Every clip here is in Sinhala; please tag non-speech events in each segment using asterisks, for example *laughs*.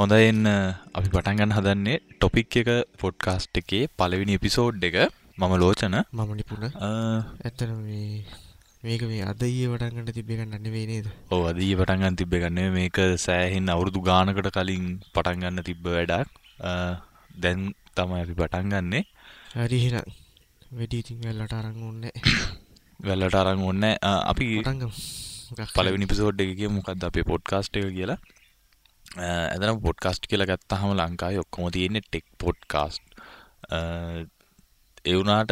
හොඳ එන්න අපි පටන්ගන්න හදන්නේ ටොපික් එක පොඩ්කාස්ට් එකේ පලවිනි එපිසෝඩ් එක. මම ලෝචන. මම නිපුණ. ඇත්තන මේක මේ අද ඒ වටන්ගට තිබෙන නන්නේ නේද? ඕ අදී පටන්ගන්න තිබ්බ ගන්න මේක සෑහෙන් අවුරුදු ගානකට කලින් පටන්ගන්න තිබ්බ වැඩක්. දැන් තමයි අපි පටන්ගන්නේ හරිහෙන වැඩීතින් වෙල්ලට අරං ඔන්න *coughs* වෙල්ලට අරං ඔන්න අපි පලවිනි පිසෝඩ් එක මොකක්ද අපේ පොඩ්කාස්ට් එක කියලා ඇදන පොඩ්කාස්ට් කියලා ගත්තහම ලංකායි ඔක්කොම තියෙන්නේ ටෙක් පොඩ්කාස්ට්. එවුනාට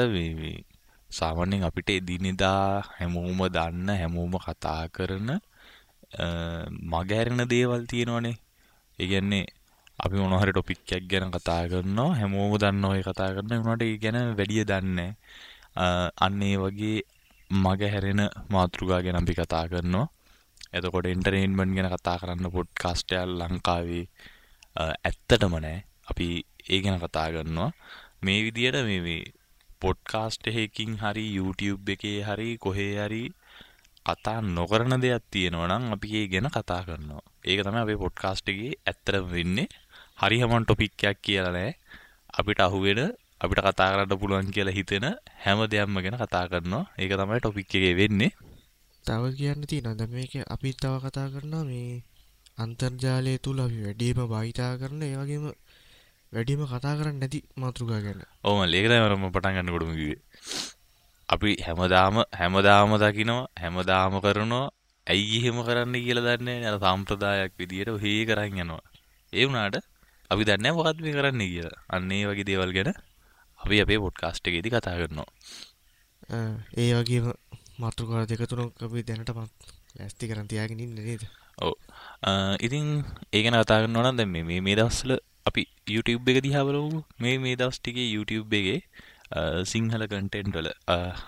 සාමන්‍යෙන් අපිට එදිනෙදා හැමෝම දන්න හැමෝම කතා කරන මගැරෙන දේවල් තියෙනවනේ. ඒගැන්නේ අපි මොනහරි ටොපික්කයක් ගැන කතා කරනවා හැමෝම දන්න ඔය කතා කරන වුණට ඒ ගැන වැඩිය දන්න අන්නේ වගේ මග හැරෙන මාතෘකා ගැන අපි කතා කරනවා. එතකොට ඉන්ටරේන්මන්් ගැන කතා කරන්න පොඩ්කාස්ටයල් ලංකාවේ ඇත්තටම නෑ. අපි ඒ ගැන කතා කරනවා. මේ විදියට මේ පොඩ්කාස්ට එකකින් හරි YouTube එකේ හරි කොහේ හරි කතා නොකරන දෙයක් තියෙනවනම් අපි ඒ ගැන කතා කරනවා. ඒක තම අපේ පොඩ්කාස්ටගේ ඇත්තර වෙන්නේ. හරි හමන් ටොපික්කයක් කියලා නෑ. අපිට අහුවෙන අපිට කතා කරන්න පුළුවන් කියලා හිතෙන හැම දෙයක්ම ගැන කතා කරනවා. ඒක තමයි ටොපික් එකේ වෙන්නේ. තව කියන්න ති නද මේක අපි තව කතා කරනවා මේ අන්තර්ජාලය තුළ අපි වැඩීම භාවිතා කරන ඒවගේම වැඩිම කතා කරන්න නැති මාතෘකා ගැන. ඕම ලේකදමරම පටන් ගන්න කොටමකිවේ අපි හැමදාම හැමදාම දකිනවා හැමදාම කරනවා. ඇයි එහෙම කරන්න කියල දන්නේ ඇ සම්ප්‍රදායක් විදියට හේ කරන්න යනවා. ඒ වුනාට අපි දන්න මොකත් මේ කරන්න කියලා. අන්නේ වගේ දේවල් ගැන අපි අපේ පොඩ්කාස්ට් එකෙදි කතා කරනවා. ඒ වගේම මාතෘකාර දෙක තුනක් අපි දැනට පත් ලැස්ති කරන් තියාගෙන ඉන්න නේද? ඔව්. ඉතින් ඒ ගැන කතා කරනවා නම් දැන් මේ මේ දවස්වල අපි YouTube එක දිහා බලමු මේ මේ දවස් ටිකේ YouTube එකේ සිංහල කන්ටෙන්ට් වල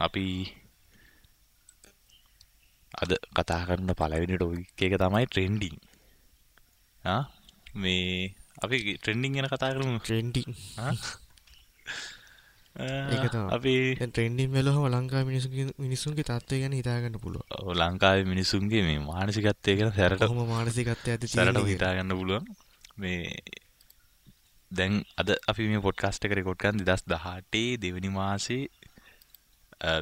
අපි අද කතා කරන පළවෙනි ටොපික් එක තමයි ට්‍රෙන්ඩිං මේ අපි ට්‍රෙන්ඩිං ගැන කතා කරමු ට්‍රෙන්ඩිං අපි ට්‍රෙන්ඩිම් වෙලහම ලංකා මිනිසු මිනිසුන්ගේ තත්වය ගැන හිතාගන්න පුළුව ලංකාව මිනිසුන්ගේ මේ මානසිකත්වය ගැන සැරට හොම මානසිකත්වය ඇති සැරට හිතාගන්න පුළුවන්. මේ දැන් අද අපි මේ පොඩ්කාස්ට කර කොට්කන් දස් දහටේ දෙවනි මාසේ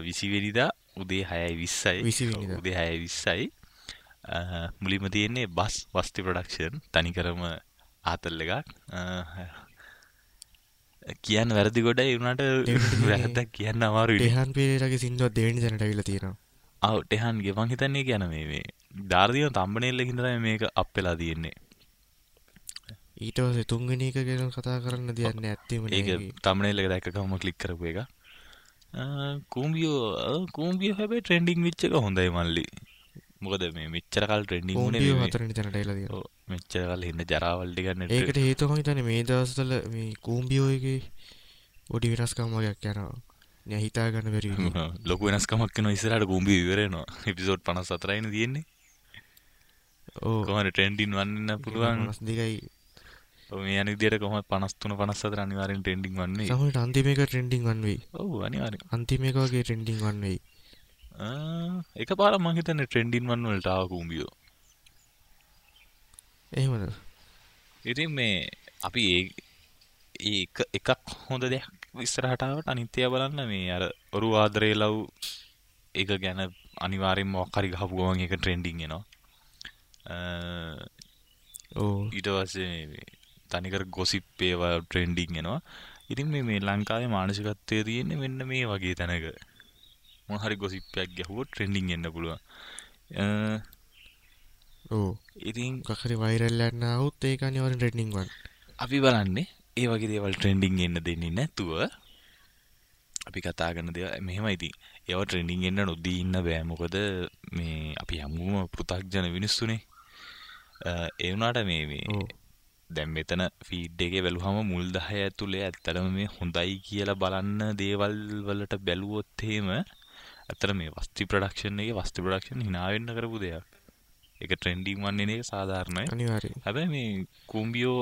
විසිවෙනිදා උදේ හයයි විස්සයි. විසි උදේ හය විස්සයි. මුලිම තියෙන්නේ බස් වස්ති ප්‍රඩක්ෂන් තනිකරම ආතල්ල එකක් කියන්න වැරදි ගොඩයි වුණට *laughs* වැරදක් කියන්න අමාරු ටෙහන් පේරගේ සිින්දුව දෙවැනි ජනට විල තියෙනවා. අව ටෙහන්ගේ මං හිතන්නේ ගැන මේ ධාර්දිය තම්බනෙල්ල හිදර මේක අප්පෙලා තියෙන්නේ. ඊටවස තුන්ගෙන එක ගැන කතා කරන්න දෙයන්න ඇත්තීම ඒක තමනේල්ලක දැකකම කලික් කරපු එක. කූම්බියෝ කූම්බිය හැබයි ට්‍රෙන්ඩිං විච්චක හොඳයි මල්ලි. මොකද මේ මෙච්චරකල් ට්‍රෙන්ඩිං හතර තැනටයිල මෙච්චරකල් හින්න ජරාවල්ටි ගන්න ඒකට හේතුම හිතන මේ දවස්තල මේ කූම්බියෝයගේ ඔඩි වෙනස්කම්මගයක් යනවා. නැහිතා ගන්න බැරි *laughs* ලොක වෙනස්කමක් න ඉස්සරට කූම්බි වරනවා එපිසෝට් පන සතරයින තියෙන්නේ ඕකමට ටෙන්ඩින් වන්න පුළුවන්? දෙකයි. මේ අනිදියට කොහොම පනස්තුන පනස්සතර අනිවාරෙන් ටෙන්ඩිං වන්නේ? සමට අන්තිමක ට්‍රෙන්ඩිං වන්වෙයි ඔවු අනිවාර අන්තිමක වගේ ට්‍රෙන්ඩිං වන්වෙයි එක පාර මහිතන ට්‍රෙන්ඩින් වන්න වලට ආකූම්බියෝ එහෙමද? ඉතින් මේ අපි ඒ එකක් හොඳ දෙයක් විස්සරහටාවට අනිත්‍යය බලන්න මේ අර ඔරු ආදරේ ලව් එක ගැන අනිවාරෙන් මොක්කරි ගහපු ගවන් එක ට්‍රෙන්ඩිං නවා ඊට වස්සේ තනිකර ගොසිප් ඒවා ට්‍රෙන්ඩිං එනවා. ඉතින් මේ ලංකාවේ මානසිකත්වය තියෙන්නේ මෙන්න මේ වගේ තැනක. මොහරි ගොසිප්පයක් ගැහුව ට්‍රෙන්ඩිං එන්න පුළුවන් ඕ ඉතින් කකරි වෛරල්ලන්න අවුත් ඒක අනිවර ට්‍රෙඩිං වන් අපි බලන්නේ ඒ වගේ දේවල් ට්‍රෙන්ඩිං එන්න දෙන්නේ නැතුව අපි කතා කරන දෙව මෙහෙම ඉතින්. ඒව ට්‍රෙන්ඩිං එන්න නොදී ඉන්න බෑමොකද මේ අපි හමුම පෘතක්ජන විනිස්සුනේ ඒ වුණාට මේ මේ දැන් මෙතන ෆීඩ් එකේ බැලුවම මුල් 10 ඇතුලේ ඇත්තටම මේ හොඳයි කියලා බලන්න දේවල් වලට බැලුවොත් එහෙම ඇත්තට මේ වස්ති ප්‍රොඩක්ෂන් එකේ වස්ති ප්‍රොඩක්ෂන් hina වෙන්න කරපු දෙයක්. ඒක ට්‍රෙන්ඩින් වන්නේ නේ සාධාරණයි. අනිවාර්යයෙන්. හැබැයි මේ කුම්බියෝ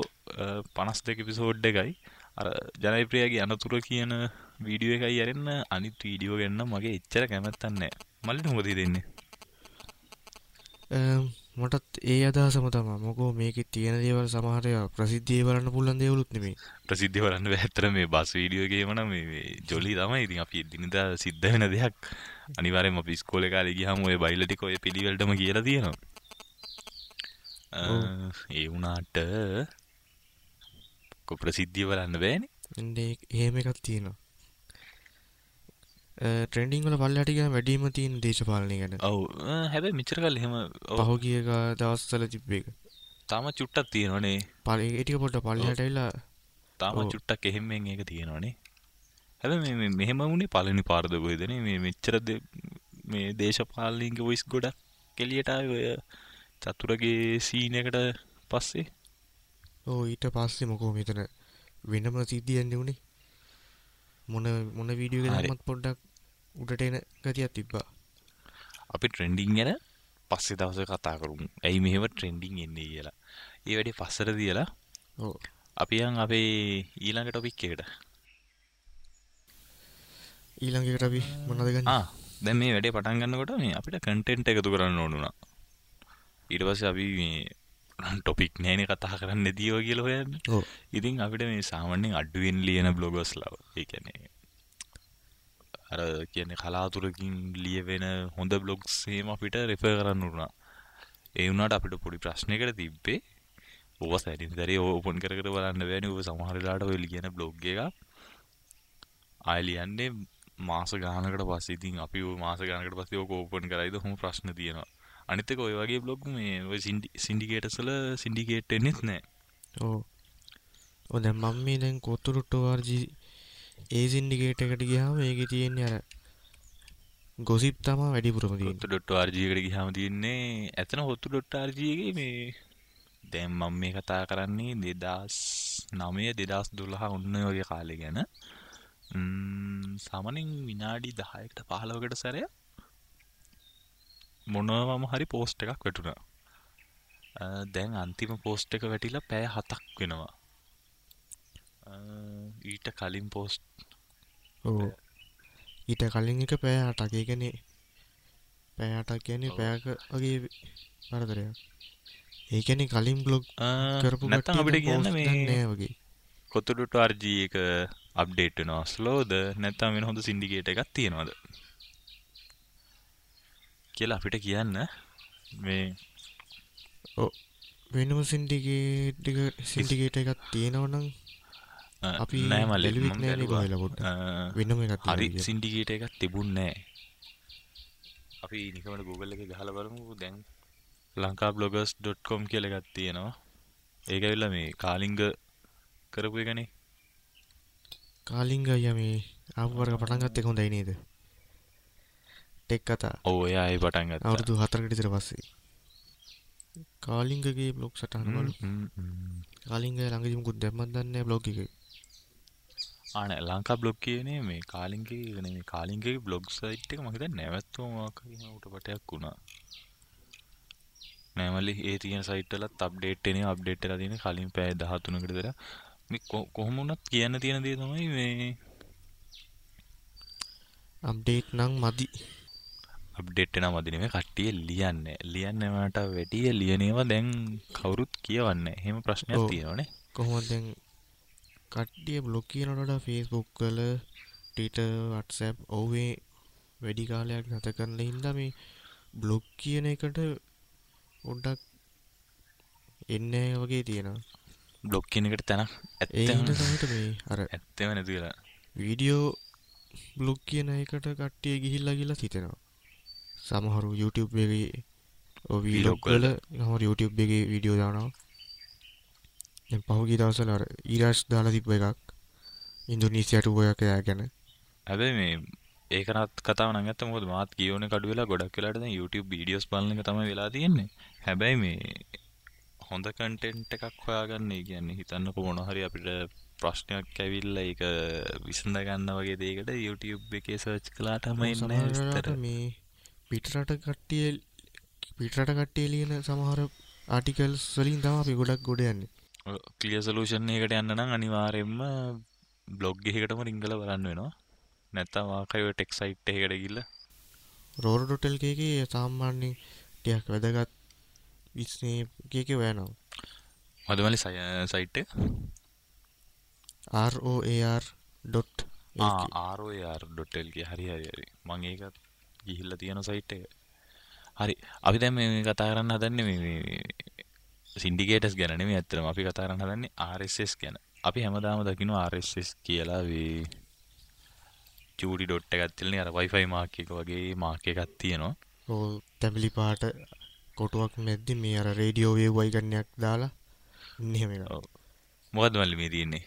52 එපිසෝඩ් එකයි අර ජනප්‍රියගේ අනතුර කියන වීඩියෝ එකයි අරන්න අනිත් වීඩියෝ ගන්න මගේ එච්චර කැමැත්තක් නැහැ. මල්ලි මොකද දෙන්නේ? මටත් ඒ අදහසම තමා මොකෝ මේක තියෙන දේවල් සමහරය ප්‍රසිද්ධිය බලන්න පුල්ලන් දේවලුත් නෙමේ ප්‍රසිද්ධ කරන්න ඇත්තර මේ බස් වීඩියෝගේමන මේ ජොලි තමයි ඉතින් අපි දිනිදා සිද්ධ වෙන දෙයක් අනිවාරෙන් අපි ස්කෝල කාල ගහම ඔය බයිලටික ඔය පිළිවලටම කියලා තියෙනවා ඒ වුණාට කො ප්‍රසිද්ධිය බලන්න බෑන. එහෙම එකක් තියෙනවා. ට්‍රෙන්ඩිං වල පල්ලටික වැඩීම තියන් දේශපාලනය ගැන. ඔවු හැබැ මිචර කල් එහෙම පහුගිය දවස්සල තිබ්බ එක. තාම චුට්ටක් තියෙනවනේ. පල ඒටික පොට පල්ලටයිලා තාම චුට්ටක් එහෙමෙන් ඒක තියෙනවනේ. හැබ මෙහෙම වුණේ පලනි පාර්ද ගොයදන මේ මෙච්චරද මේ දේශපාලීන්ගේ වොයිස් ගොඩක් කෙලියට ඔය චතුරගේ සීනකට පස්සේ? ඕ ඊට පස්සේ මොකෝ මෙතන වෙනම සිද්ධියන්නේ වුණේ මොන මොන වීඩියෝ ගමත් පොඩ්ඩක් උඩට එන ගතියක් තිබ්බා. අපි ට්‍රෙන්ඩිං ගැන පස්සේ දවස කතා කරුම්. ඇයි මෙහෙම ට්‍රෙන්ඩිං එන්නේ කියලා. ඒ වැඩි පස්සර දියලා අපියන් අපේ ඊළඟ ටොපික් එකට. ඊළඟට අපි මොනදගන්න දැන් මේ වැඩේ පටන් ගන්නකොට මේ අපිට කන්ටෙන්ට් එකතු කරන්න ඕනුනා පස්සේ අපි ටොපික් *laughs* නෑනේ කතා කරන්න දී කියල හොයන්න. ඉතින් අපිට මේ සාමන්‍යෙන් අඩුවෙන් ලියන බ්ලොගස් ලව. ඒ කියන්නේ අර කියන්නේ කලාතුරකින් ලියවෙන හොඳ බ්ලොග්ස් එහෙම අපිට රෙෆර් කරන්න උනා ඒ වුණාට අපිට පොඩි ප්‍රශ්නයකට තිබ්බේ. ඔබ සැරින් දරේ ඕපන් කර බලන්න බෑනේ. ඔබ සමහර වෙලාවට ඔය ලියන බ්ලොග් එක ආයෙ ලියන්නේ මාස ගානකට පස්සේ. ඉතින් අපි මාස ගානකට පස්සේ ඕක ඕපන් කරයිද? කොහොම ප්‍රශ්න තියෙනවා අනිත් එක ඔය වගේ බ්ලොග් මේ වල සින්ඩිකේට් වෙන්නෙත් නෑ. ඔව්. ඔය දැන් මම මේ දැන් කොතුරුට්ටෝ RG ඒ සින්ඩිකේට් එකට ගියාම ඒකේ තියෙන්නේ අර ගොසිප් තමයි වැඩිපුරම එකට ගියාම තියෙන්නේ ඇතන හොත්තු.rg එකේ මේ දැන් මම මේ කතා කරන්නේ 2009 2012 ඔන්න වගේ කාලේ ගැන. සාමාන්‍යයෙන් විනාඩි 10කට 15කට සැරයක් මොනවම හරි පෝස්ට් එකක් වැටුණා. දැන් අන්තිම පෝස්ට් එක වැටිලා පැය 7ක් වෙනවා. ඊට කලින් පෝස්ට් ඊට කලින් එක පෑ අටක් ඒකනේ පෑ අටක් කියන්නේ පැයක වගේ පරතරයක් ඒකැනෙ කලින් බ්ලොග් කරපු නැතම් අපිට කියන්න මේ වගේ. කොතුඩුට අර්ජී එක අප්ඩේට් වෙනවා. ස්ලෝද නැත්තම් වෙන හොඳ සින්ඩිකේට එකක් තියෙනවද කියලා අපිට කියන්න. මේ වෙනම සින්ඩිකේට් සින්ඩිකේට එකක් තියෙනවනම් අපි නෑමල් වෙනම හරි සින්ඩිකේට එකක් තිබුන්නෑ අපි නිකමට Google එක ගහල බලමු. දැන් ලංකා බ්ලොගස්.කොම් කියල එකත් තියෙනවා. ඒකවිල්ල මේ කාලිංග කරපු එකනේ. කාලිංග ය මේ ආපුවර්ග පටන්ගත්ත හොඳයි නේද ටෙක් කතා ඕ එයායි පටන්ගත් අවුරුදු හතරකටිතර පස්සේ. කාලිංගගේ බ්ලොග් සටහන බලු කාලිංග ළඟදිමුකුත් දැම්මත් දන්න බ්ලොග් එක. ආන ලංකා බ්ලොග් කියනේ මේ කාලින්ගේ වෙන මේ කාලින්ගේ බ්ලොග් සයිට් එක මහිත නැවත්වමක් උට පටයක් වුණා. නෑමලි ඒ තියෙන සයිටලත් අප්ඩේට්නේ අප්ඩේට් තින කලින් පෑ දහතුනකටදර කොහොමුණත් කියන්න තියෙන දේ තමයි මේ අප්ඩේට් නං මදි අප්ඩේට්න මදිනම කට්ටිය ලියන්න. ලියන්නවට වැඩිය ලියනේවා දැන් කවුරුත් කියවන්න එහෙම ප්‍රශ්නයක් තියෙනවනේ කොහොමදැන් කට්ටිය බ්ලොග් කියනට ෆේස්බුක් කල ටීට වටසැප් ඔවේ වැඩි කාලයක් නැත කරන්න හින්ද මේ බ්ලොග් කියන එකට ඔඩ්ඩක් එන්න වගේ තියෙන බ්ලොග් කියන එකට තැන ඇත මේ අර ඇත්තම නැතිලා වීඩියෝ බ්ලොග් කියන එකට කට්ටිය ගිහිල්ලා කියලා හිතෙනවා සමහරු YouTube එක ඔවීලොක්වල හම YouTube එක වීඩියෝ දානවා. පහුගි දවසල අර ඊරස් දාලා තිබ්බ එකක්. ඉන්දුනීසියට ඔයක් එයා ගැන. හැබැයි මේ ඒකනත් කතාව නගත්ත මොකද මාත් කියවන කඩු වෙලා ගොඩක් දැන් YouTube වීඩියෝස් බලන එක තමයි වෙලා තියෙන්නේ. හැබැයි මේ හොඳ කන්ටෙන්ට් එකක් හොයාගන්න කියන්නේ හිතන්නකො මොන හරි අපිට ප්‍රශ්නයක් ඇවිල්ලා ඒක විසඳ ගන්න වගේ දෙයකට YouTube එකේ සර්ච් කළාටම එන්නේ විස්තර. මේ පිටරට කට්ටිය පිටරට කට්ටිය ලියන සමහර ආටිකල්ස් වලින් තමයි අපි ගොඩක් ගොඩ යන්නේ. ක්ලිය සලූෂන් එකට යන්න නම් අනිවාර්යෙන්ම බ්ලොග් එකකටම රිංගල බලන්න වෙනවා. නැත්තම් ආකයිව ටෙක් සයිට් එකකට ගිහිල්ලා රෝර.lk එකේ සාමාන්‍යයෙන් ටිකක් වැදගත් විස්නේප් එක වෑනවා. මදමලි සයිට් ආරෝර්.ල්ගේ හරි හරි හරි. මං ඒකත් ගිහිල්ල තියෙන සයිට් එක. හරි. අපි දැම් මේ කතා කරන්න හදන්න මේ සින්ඩිකේටස් ගැනම ඇත්තරම අපි කතා කරන්න හදන්නේ ආරස් ගැන. අපි හැමදාම දකින ආරස් කියලා වේ චූඩි ඩොට්ට ගත්තිලන අර වයිෆයි මාර්කක වගේ මාර්ක එකත් තියෙනවා. ඕ තැමිලි පාට කොටුවක් මැද්දි මේ අර රේඩියෝ වේ වයිගන්නයක් දාලා ඉන්නහෙම මොකද මල්ලි මේ තියන්නේ?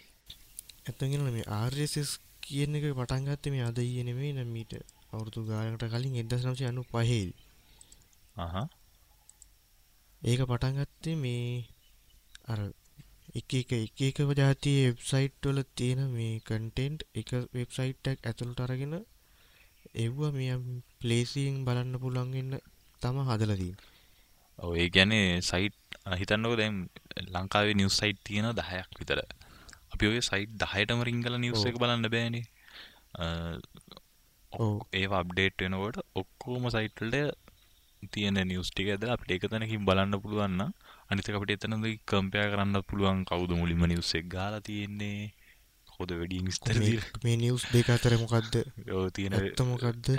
ඇතගෙන මේ ආර්යසස් කියන එක පටන්ගත්ත මේ අද ඊනෙමේ නමීට අවුරුදු ගානකට කලින් එදස් නම්සය අනු පහේල් ඒක පටන්ගත්තේ මේ අර එක එක එක එක ජාතිය වෙබ්සයිට් වල තියෙන මේ කන්ටෙන්ට් එක වෙබ්සයිට්ටක් ඇතුළට අරගෙන එව්ව මේ ප්ලේසින් බලන්න පුළන්ගන්න තම හදලදී ඔව ඒ ගැනේ සයිට් හිතන්නක දැම් ලංකාවේ නිවස් සයිට් තියෙන දහයක් විතර. අපි ඔය සයිට් දහයටම රිංගල නිවස එක බලන්න බෑනේ ඒ අප්ඩේට් වෙනකොට ඔක්කෝම සයිටල්ට තියෙන නිවස් ටික ඇද අපිට එක තැනකින් බලන්න පුළුවන්න අනිත අපිට එතනද කම්පයා කරන්න පුළුවන් කවුද මුලින්ම නිවස් එක් ගාලා තියෙන්නේ? කොද වැඩිය විස්තර මේ නිවස් දෙක අතර මොකක්ද *laughs* තියෙන ඇත්තමොකක්ද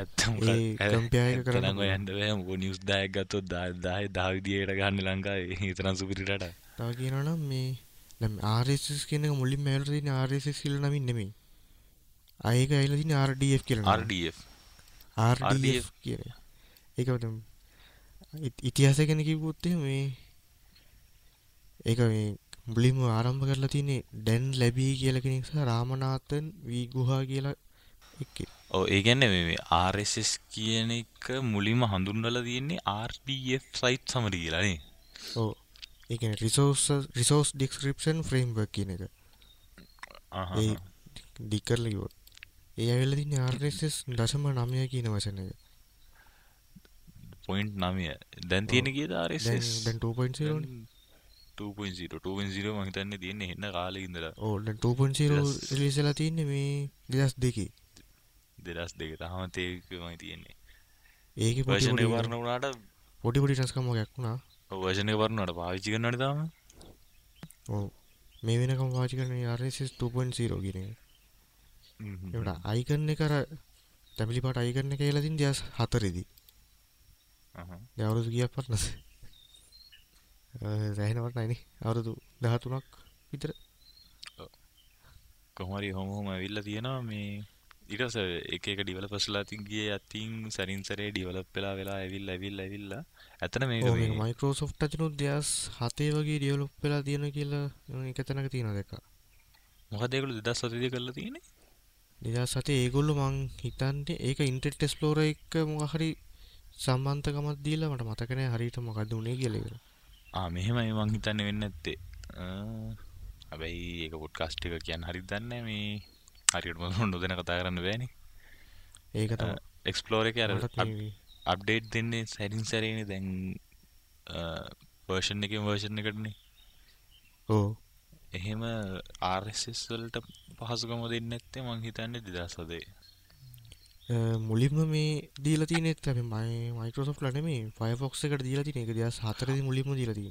කම්පයාය කරන්න යන්ඩ මොක නිවස් දායක් ගත්තොත් දාය දාවිදියට ගන්න ලංකායි හිතරන් *laughs* සුපිරිට තා කියනනම් මේ ආරස් කියන මුලින් මැල්රදින ආරස සිල් නමින් නෙමේ අයක අයිලදින RDF කියල RDF RDF කියන ඒක ඉතිහාස ගැන කිව්වොත්තේ මේ ඒක මේ මුලින්ම ආරම්භ කරලා තියන්නේ ඩැන් ලැබී කියල කෙනෙක් සහ රාමනාතන් වී ගුහා කියලා එක්ක. ඕ ඒගැන්න මේ ආර්ස් කියන එක මුලින්ම හඳුන්වල තියෙන්නේ RDF සයිට් සමරි කියලානේ ඕ ඒක රිසෝස් රිසෝස් ඩිස්ක්‍රපෂන් ෆ්‍රේම්වර්ක් කියන එක. ඒ ඩිකරලිවොත් ඒ ඇවෙල තින්න ආර්ස් දශම නමය කියන වචන එක පොයින්් නමය දැන් තියෙන කිය ආරස් දැන් 2.0 2.0 මහිතන්න තියන්න එන්න කාලඉදර ඕඩ 2.0 ලිසලා තියන්නේ මේ දෙදස් දෙකි. දෙදස් දෙක තහම තේකමයි තියෙන්නේ. ඒක වර්ෂණය වරණ වුණාට පොඩි පොඩි ටස්කම ගැක්ුණා වර්ෂණය වරණට පාවිච්චි කරනට තාම. ඕ මේ වෙනකම් වාචි කරන ආරස් 2.0 ගෙන එට අයිකන්න කර තැමිලි පට අයිකරන්න කියලතින් දස් හතරෙදී. දවරුදු කියක් පත්නස සෑහෙනවට නයින. අවුරුදු දහතුනක් විතර. කොහමරි හොමහොම ඇවිල්ල තියෙනවා මේ ඉටස එක එක ඩිවල පසලා තින්ගේ අතින් සරින්සරේ ඩිවලප් වෙලා වෙලා ඇවිල් ඇවිල් ඇවිල්ල. ඇතන මේ මයිකෝසොෆ්ට අතිනු දෙයස් හතේ වගේ ඩියවලොප් වෙලා තියෙන කියලා එක තැනක තියෙන දෙක මොකදෙකුළු දෙදස් සතිද කරලා තියෙන දෙදස් සතේ ඒගොල්ලු මං හිතන්ට ඒක ඉන්ටෙට් ටෙස්ලෝර එක මොහරි සම්බන්තකමත් දීලා මට මතකනය හරිට මොකක්ද වුණේ කියලෙ මෙහෙමයි මං හිතන්න වෙන්න ඇත්තේ හැබැයි ඒක පොඩ්කාස්ට් එක කියන්න හරි දන්න මේ හරිටම නොදෙන කතා කරන්න බෑනි. ඒකට එක්ස්පලෝර එක අර අප්ඩේට් දෙන්නේ සැරින් සැරේනි. දැන් පර්ෂන් එක වර්ෂණ එකටනේ. ඕ එහෙම ආර්ස් වලට පහසුකම දෙන්න ඇත්තේ මං හිතන්න දිදසදේ මුලින්ම මේ දීල තිනෙත් ඇ මයි මයිකෝසොෆ් ලනම ෆයිෆොක්ස එකට දීල තින එක දස් හතරද මුලින්ම දීලති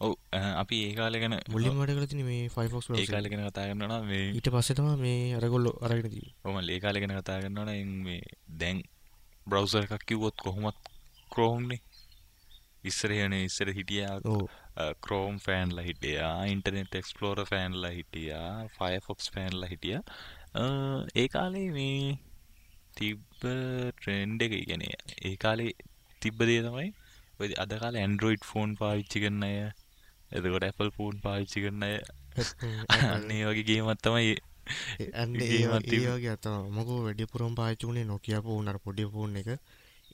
ඔව අපි ඒකාල ගැන මුලින් මට කල තින මේ ෆයිෆොක්ස් ඒකාල ගැන කතා කරන්නවා මේ ඊට පස්සෙතම මේ අරගොල්ලො අරගෙනදී ඔම ඒකාල ගැන කතා කරන්නන මේ දැන් බ්‍රවසර් එකක් කිව්වොත් කොහොමත් ක්‍රෝම්නේ ඉස්සරහන ඉස්සර හිටියා ක්‍රෝම් ෆෑන්ල හිටියා ඉන්ටනෙට් එක්ස්පලෝර ෆෑන්ල හිටියා ෆයෆොක්ස් ෆෑන්ල හිටිය. ඒ කාලේ මේ තිබ්බ ට්‍රෙන්ඩ් එක ගැන ඒ කාලේ තිබ්බ දේ තමයි ඔය අද කාලේ ඇන්ඩරොයිඩ් ෆෝන් පාවිච්චි කරන අය එතකොට ඇපල් ෆෝන් පාවිච්චි කරන අය. *laughs* අන්නේ වගේ ගේමත් තමයි ඒගේ අත මොක වැඩිපුරම් පාචුනේ නොකිය පෝනර පොඩි ෆෝන් එක.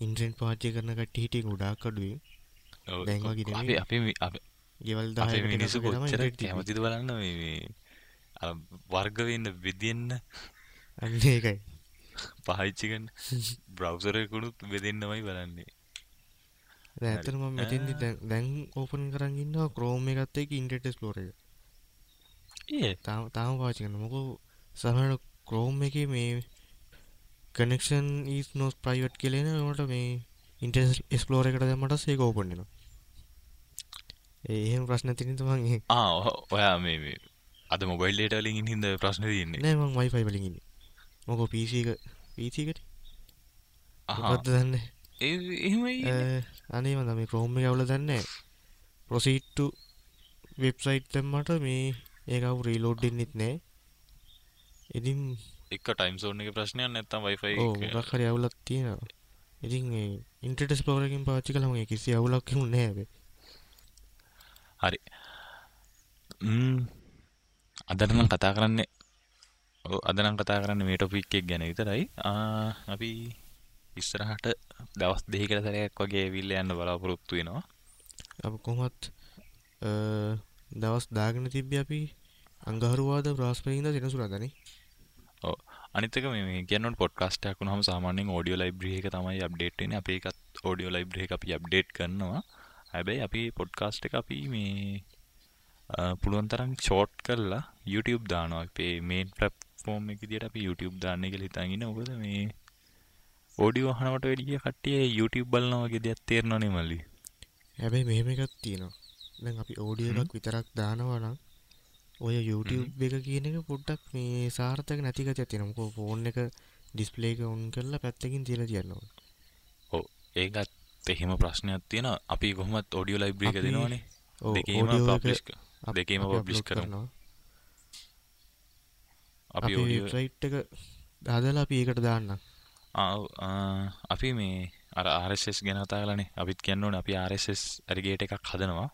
ඉන්ට්‍රෙන්ට් පාච්චි කරන කට හිටිය ගොඩාක් කඩුවේ ගෙවල් මිනිසු කොච්චර කැමතිද බලන්න වර්ගවෙන්න විදින්න අන්න ඒකයි. පහච්චිකන් බ්‍රව්සරයකුණුත් වෙදෙන්න්නමයි බලන්නේ. ඇතරම මෙතින්දි දැන් ඕපන් කරගන්න ක්‍රෝම එකත් එක ඉන්ටෙටස් ලෝර ඒ. තාම පාචිකන්න මොකු සහට ක්‍රෝම් එක මේ කනෙක්ෂන් ඊස් නෝස් ප්‍රයිවට් කෙලෙන ට මේ ඉන්ටෙස් ස්ලෝර එකට දැමට සේ ඕපන්නවා ඒ එහෙම ප්‍රශ්න තින තමන් ඒ ආ ඔහ- ඔයා මේ අද මොබයිල් ඩේට වලින් හින්ද ප්‍රශ්න තියෙන්නේ. නෑ මං වයිෆයි වලින් ඉන්නේ. මොකෝ PC එක PC එකට අහා. මොකක්ද දන්නේ? ඒ. අනේ මම මේ Chrome එක අවුල දන්නේ website දැම්මට මේ ඒක අවු රීලෝඩ් වෙන්නෙත් නෑ. ඉතින් එක ටයිම් සෝන් එකේ ප්‍රශ්නයක් නැත්තම් මොකක් හරි අවුලක් තියෙනවා. ඉතින් එකෙන් පාවිච්චි කළාම ඒ කිසි අවුලක් එන්නේ නෑ හැබැයි හරි. ම් අදට නම් කතා කරන්නේ ඔව් අද නම් කතා කරන්නේ මේ ටොපික් එක ගැන විතරයි. අපි ඉස්සරහට දවස් දෙකකට සැරයක් වගේ ඇවිල්ලා යන්න බලාපොරොත්තු වෙනවා. අප කොහොමත් අ, දවස් දාගෙන තිබ්බේ අපි අඟහරුවාද බ්‍රහස්පතින්දා සෙනසුරාදානේ ඔව්. අනිත් එක මේ මේ කියනකොට පොඩ්කාස්ට් එකක් වුණාම සාමාන්‍යයෙන් ඔඩියෝ ලයිබ්‍රරි එක තමයි අප්ඩේට් වෙන්නේ. අපි ඒකත් ඔඩියෝ ලයිබ්‍රරි එක අපි අප්ඩේට් කරනවා හැබැයි අපි පොඩ්කාස්ට් එක අපි මේ පුළුවන් තරම් ෂෝට් කරලා YouTube දානවා. අපේ මේන් ප්ලැට්ෆෝම් එක විදියට අපි YouTube දාන්නේ කියලා හිතන් ඉන්නේ. මොකද මේ ඔඩියෝ අහනවට වැඩිය කට්ටිය YouTube බලනවා වගේ දෙයක් තේරෙනවනේ මල්ලි. හැබැයි මෙහෙම එකක් තියෙනවා. දැන් අපි ඕඩියෝ එකක් විතරක් දානවා නම් ඔය YouTube එක කියන එක පොඩ්ඩක් මේ සාර්ථක නැති ගතියක් තියෙනවා. මොකද ෆෝන් එක ඩිස්ප්ලේ එක ඔන් කරලා පැත්තකින් තියලා තියන්න ඕනේ. ඔව්. ඒකත් එහෙම ප්‍රශ්නයක් තියෙනවා. අපි කොහොමත් ඔඩියෝ අපි- දෙනවනේ. දෙකේම අප- දෙකේම කරමු කරනවා. අපි අපේ ඔඩියෝ වෙබ්සයිට් එක හදලා අපි ඒකට දාන්න. අපි මේ අර RSS ගැන කතා කළානේ. අපිත් කියන්න ඕනේ අපි RSS ඇරිගේට් එකක් හදනවා.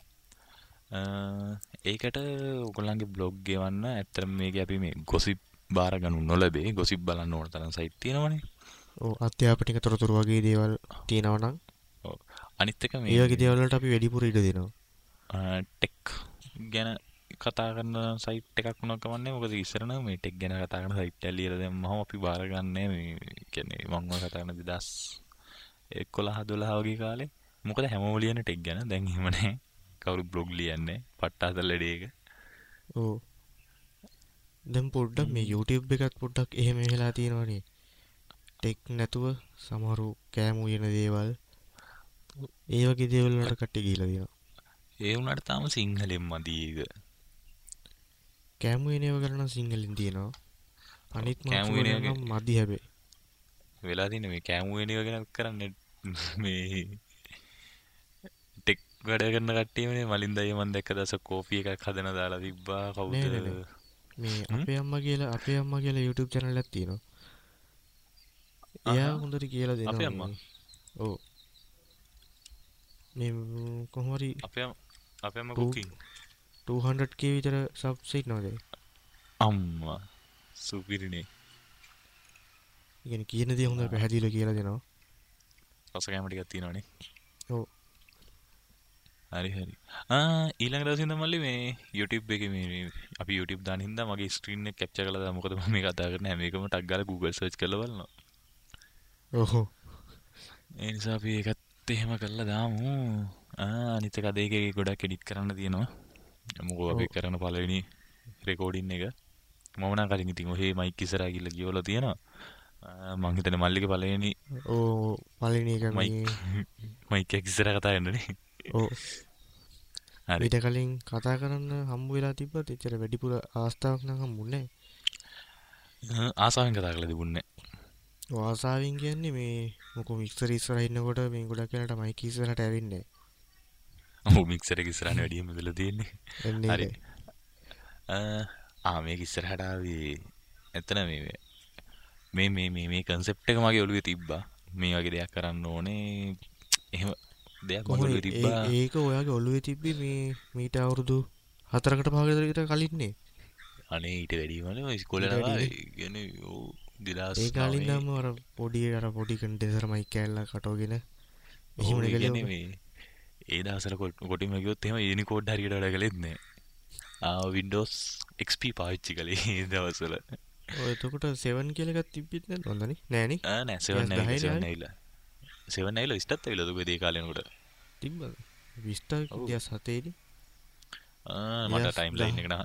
ඒකට ඔයගොල්ලන්ගේ බ්ලොග් ගෙවන්න ඇත්තටම මේක අපි මේ ගොසිප් බාර ගනු නොලැබේ. ගොසිප් බලන්න ඕන තරම් සයිට් තියෙනවනේ. ඕ අධ්‍යාපනික තොරතුරු වගේ දේවල් තියෙනවා නම් අනිත් එක ඒ මේ වගේ දේවල් වලට අපි වැඩිපුර ඉඩ දෙනවා. ටෙක් ගැන කතා කරන සයිට් එකක් වුණා කමන්නේ මොකද ඉස්සර නම් මේ ටෙක් ගැන කතා කරන සයිට් ලියලා දැම්මම අපි බාර ගන්නෑ මේ කියන්නේ මම ඔය කතා කරන 2011 12 වගේ කාලේ. මොකද හැමෝම ලියන ටෙක් ගැන. දැන් එහෙම නැහැ කවුරු බ්ලොග් ලියන්නේ පට්ට හදලා ලෙඩේක ඕ දැන් පොඩ්ඩක් මේ YouTube එකත් පොඩ්ඩක් එහෙම වෙලා තියෙනවනේ. ටෙක් නැතුව සමහරු කෑම උයන දේවල් ඒ වගේ දේවල් වලට කට්ටිය ගිහිලා තියෙනවා ඒ වුණාට තාම සිංහලෙන් මදි ඒක කෑම උයන ඒවා කරන සිංහලෙන් තියෙනවා අනිත් කෑම මාසු උයන වලින් ඒවා නම් මදි හැබැයි වෙලා තියෙන මේ කෑමු වෙන එක ගැන කරන්නේ මේ ටෙක් වැඩ කරන කට්ටියනේ මලින් දයි මම දැක්ක දවසක් කෝපි එකක් හදන දාලා තිබ්බා කවුද. මේ? අපේ අම්මා කියලා අපේ අම්මා කියලා YouTube channel එකක් තියෙනවා එයා. හොඳට කියලා දෙනවා අපේ අම්මා? මේ. ඔව් මේ ම්, කොහොම හරි අපේ අම්- අපේ අම්මා ඌ- කුකින් 200k විතර සබ්ස් ඉන්නවද? ඒ අම්මා සුපිරිනේ. කියන්නේ කියන දේ හොඳට පැහැදිලිව කියලා දෙනවා. රස කැම ටිකක් තියෙනවනේ. ඔව්. හරි හරි. ඊළඟ දවසේ ඉඳන් මල්ලි මේ YouTube එකේ මේ අපි YouTube දාන හින්දා මගේ ස්ක්‍රීන් එක කැප්චර් කරලා දාලා මොකද මම මේ කතා කරන හැම එකම ටක් ගාලා Google search කරලා බලනවා. ඔහො. ඒ නිසා අපි ඒකත් එහෙම කරලා දාමු. අනිත් ඒකේ ගොඩක් එඩිට් කරන්න තියෙනවා. මොකෝ අපි. කරන පළවෙනි රෙකෝඩින් එක. මම නම් කලින් ඉතින් ඔහේ මයික් ඉස්සරහා ගිහලා කියවලා තියෙනවා. ආ, මං හිතන්නේ මල්ලිගේ පළවෙනි ඕ පළවෙනි එක මයික් ඉස්සරහා කතා ඔව්. හරි. ඊට කලින් කතා කරන්න හම්බ වෙලා තිබ්බත් එච්චර වැඩිපුර ආස්ථාවක් නම් හම්බුනේ ආ, ආසාවෙන් කතා කරලා තිබුණේ ආසාවෙන් කියන්නේ මේ මොකෝ මික්සර් ඉස්සරහ ඉන්නකොට මේ ගොඩක් වෙලාට මයික් ඉස්සරහට ඇවින්නේ. ඔව් මික්සර් ඉස්සරහට වැඩියම දාලා තියෙන්නේ. හරි. ආ මේක ඉස්සරහට ආවේ එතන මේ මේ මේ මේ මේ කන්සෙප්ට් එක මගේ ඔළුවේ තිබ්බා. මේ වගේ දෙයක් කරන්න ඕනේ. එහෙම දෙයක් මගේ ඔළුවේ තිබ්බා. ඒක ඔයාගේ ඔළුවේ තිබ්බේ මේ මීට අවුරුදු හතරකට පහකට විතර කලින්නේ. අනේ ඊට වැඩිමනේ ඉස්කෝලේ ඊට නවා වැඩිනේ. කියන්නේ ඔව් 2009 ඒ කාලින් නම් අර පොඩි අර පොඩි කෑල්ලක් කටවගෙන එහෙම ඔව්, ඒ දවස්වල කොට- කොටිම ගියොත් එහෙම යුනිකෝඩ් හරියට වැඩ කළෙත් නෑ. ආ Windows XP පාවිච්චි කළේ *laughs* ඒ දවස්වල. ඔය එතකොට 7 කියලා එකක් තිබ්බෙත් නැද්ද? හොඳනේ. නෑනේ නෑ. 7 10 නෑ 7 නේ? නැයිලා 7 නැයිලා ඉස්ටත් ඇවිල්ලා දුක ඒ කාලේනකොට තිබ්බද? 20 ඔව්. 2007 දී ආ මට ටයිම් ලයින් දහ- එක නෑ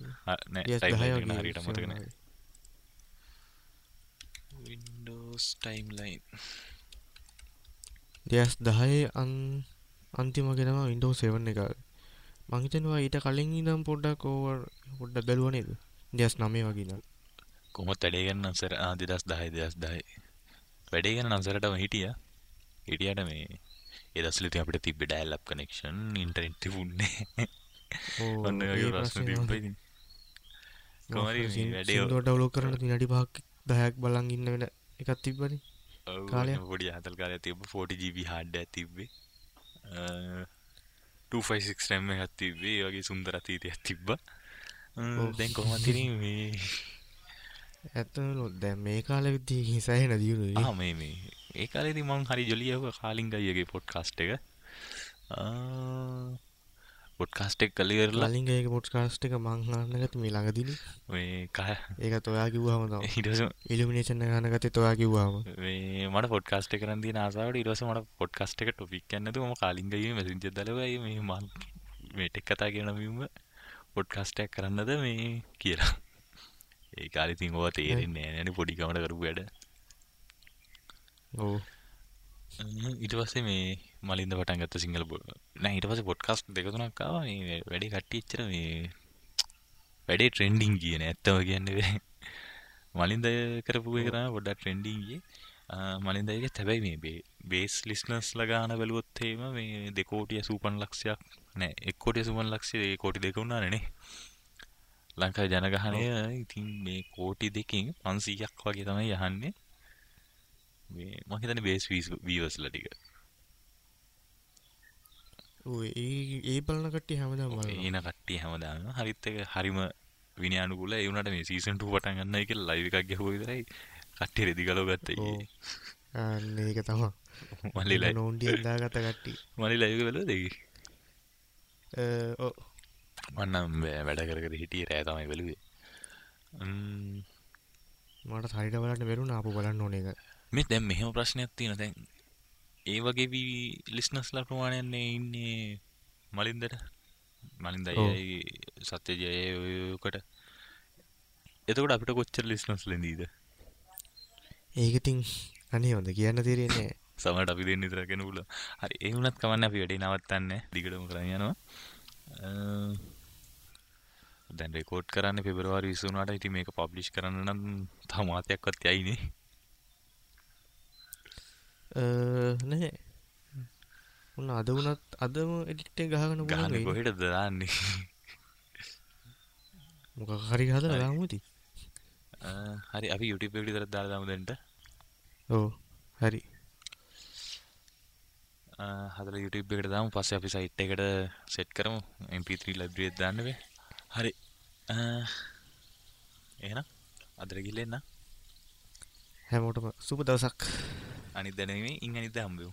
නෑ දෙස් ටයිම් දහය ලයින් එක වගේ හරියට මතක නෑ වගේ. Windows timeline. දෙස් දහයේ අන් අන්තිමගේ තම Windows 7 එක මං හිතනවා ඊට කලින් ඉඳන් පොඩ්ඩක් ඕවර් පොඩ්ඩක් බැලුවා නේද? 2009 වගේ ඉඳන්. කොහොමත් වැඩේ ගන්න අන්සර ආ 2010 2010 වැඩේ ගන්න අන්සරටම හිටියා. හිටියට මේ ඉතින් අපිට තිබ්බ ඩයල් අප් කනෙක්ෂන් ඉන්ටර්නෙට් ඕ ඔන්න ප්‍රශ්න කොහමද මේ වැඩේ ඩවුන්ලෝඩ් කරන්න විනාඩි 5ක් 10ක් බලන් ඉන්න වෙන එකක් තිබ්බනේ. එහෙම පොඩි ආතල් කාලයක් තිබ්බ. 40GB hard එකක් තිබ්බේ. අ, 256 RAM එකක් තිබ්බේ. වගේ සුන්දර අතීතයක් තිබ්බා. දැන් ඉතින් මේ ඇත්තම දැන් මේ කාලෙ විදිහේ හිසයන දියුනේ ආ මේ මේ. ඒ කාලේදී මං හරි ජොලිය ආවා කාලින් ගයියගේ පොඩ්කාස්ට් එක පොඩ්කාස්ට් එක කළේ ඉවරලා. කලින් ඒක පොඩ්කාස්ට් එක මං අහන්න ගත්තේ මේ ළඟදීනේ. මේ කහ. ඒකත් ඔයා කිව්වම පස්සේ ඉලුමිනේෂන් ගත්තේ ඔයා කිව්වම මේ මට පොඩ්කාස්ට් එක කරන් තියෙන ආසාවට ඊට පස්සේ මට පොඩ්කාස්ට් එක ටොපික් එකක් නැතුව මම කාලින් ගියේ මෙසෙන්ජර් දාලා "අය මේ මම මේ ටෙක් කතා කියන නමින්ම පොඩ්කාස්ට් එකක් කරන්නද මේ? කියලා. ඒ කාලේ ඉතින් ඕවා තේරෙන්නේ නැහැ. නේ පොඩි කමකට කරපු වැඩ. ඊට පස්සේ මේ මලින්ද පටන් ගත්ත සිංහල පො- නෑ ඊට පස්සේ පොඩ්කාස්ට් දෙක තුනක් ආවා. මේ වැඩේ කට්ටිය එච්චර මේ වැඩේ ට්‍රෙන්ඩින් ගියේ නෑ. ඇත්තම කියන්නේ මලින්ද කරපු එක තමයි පොඩ්ඩක් ට්‍රෙන්ඩින් ගියේ. අහ්, මලින්ද එකත් හැබැයි මේ බේ- බේස් ලිස්නර්ස්ලා ගාන බැලුවොත් එහෙම මේ දෙකෝටි 85 ලක්ෂයක් නෑ. එක් කෝටි 85 ලක්ෂය ඒ කෝටි දෙක වුණානේ නේ. ලංකාවේ ජනගහනය ඉතින් මේ කෝටි දෙකකින් 500ක් වගේ තමයි යහන්නේ. මේ මම හිතන්නේ බේස් වීවර්ස්ලා ටික. ඔව් ඒ බලන කට්ටිය හැමදාම ඒන කට්ටිය හැමදාම. හරිත් එක හරිම විනයානුකූල ඒ වුණාට මේ සීසන් 2 පටන් ගන්නයි කියලා ලයිව් එකක් ගැහුවා විතරයි කට්ටිය රෙදි ගලව ගත්තා ඊයේ අන්න ඒක තමයි. මල්ලි ලයිව් නෝන්ඩියෙන් දාගත්ත කට්ටිය. මල්ලි ලයිව් එක බැලුවද ඒක? ඔව්. මම නම් බෑ, වැඩ කර කර හිටියේ රෑ තමයි බැලුවේ. මට හරියට බලන්න බැරුණා ආපහු බලන්න ඕනේ ඒක මේ දැන් මෙහෙම ප්‍රශ්නයක් තියෙනවා. දැන් ඒ වගේ වී ලිස්නර්ස්ලා ප්‍රමාණයක් නේ ඉන්නේ මලින්දට. මලින්ද ඔව්. අයයි සත්‍යජය ඔයකට. එතකොට අපිට කොච්චර ලිස්නර්ස් ලැබීද ඒක ඉතින් අනේ හොඳ කියන්න තේරෙන්නේ. සමට අපි දෙන්න විතර කෙන පුල හරි වුණත් කමන්න අපි වැඩේ නවත්තන්න. දිගටම කරන්න යනවා. අ, දැන් රෙකෝඩ් කරන්න පෙබරවාරි විසුනාට ඉති මේක පබ්ලිෂ් කරන්න නම් තමාතයක්වත් යයිනේ නැහැ. උන්න අද වුණත් අදම එඩිට් එක ගහගෙන බලන්න කොහෙට දාන්නේ? මොකක් හරි ඉතින්. අ, හරි. අපි විතර දාලා දාමු දැන්ට. ඔව් හරි. YouTube එකට දාමු. පස්සේ අපි සයිට් එකට සෙට් කරමු. MP3 library එක දාන්න බෑ හරි. අ, එහෙනම් අදට ගිහලා එන්න හැමෝටම සුබ දවසක් අනිත් දැනෙන්නේ ඉන් අනිත් හම්බෙමු.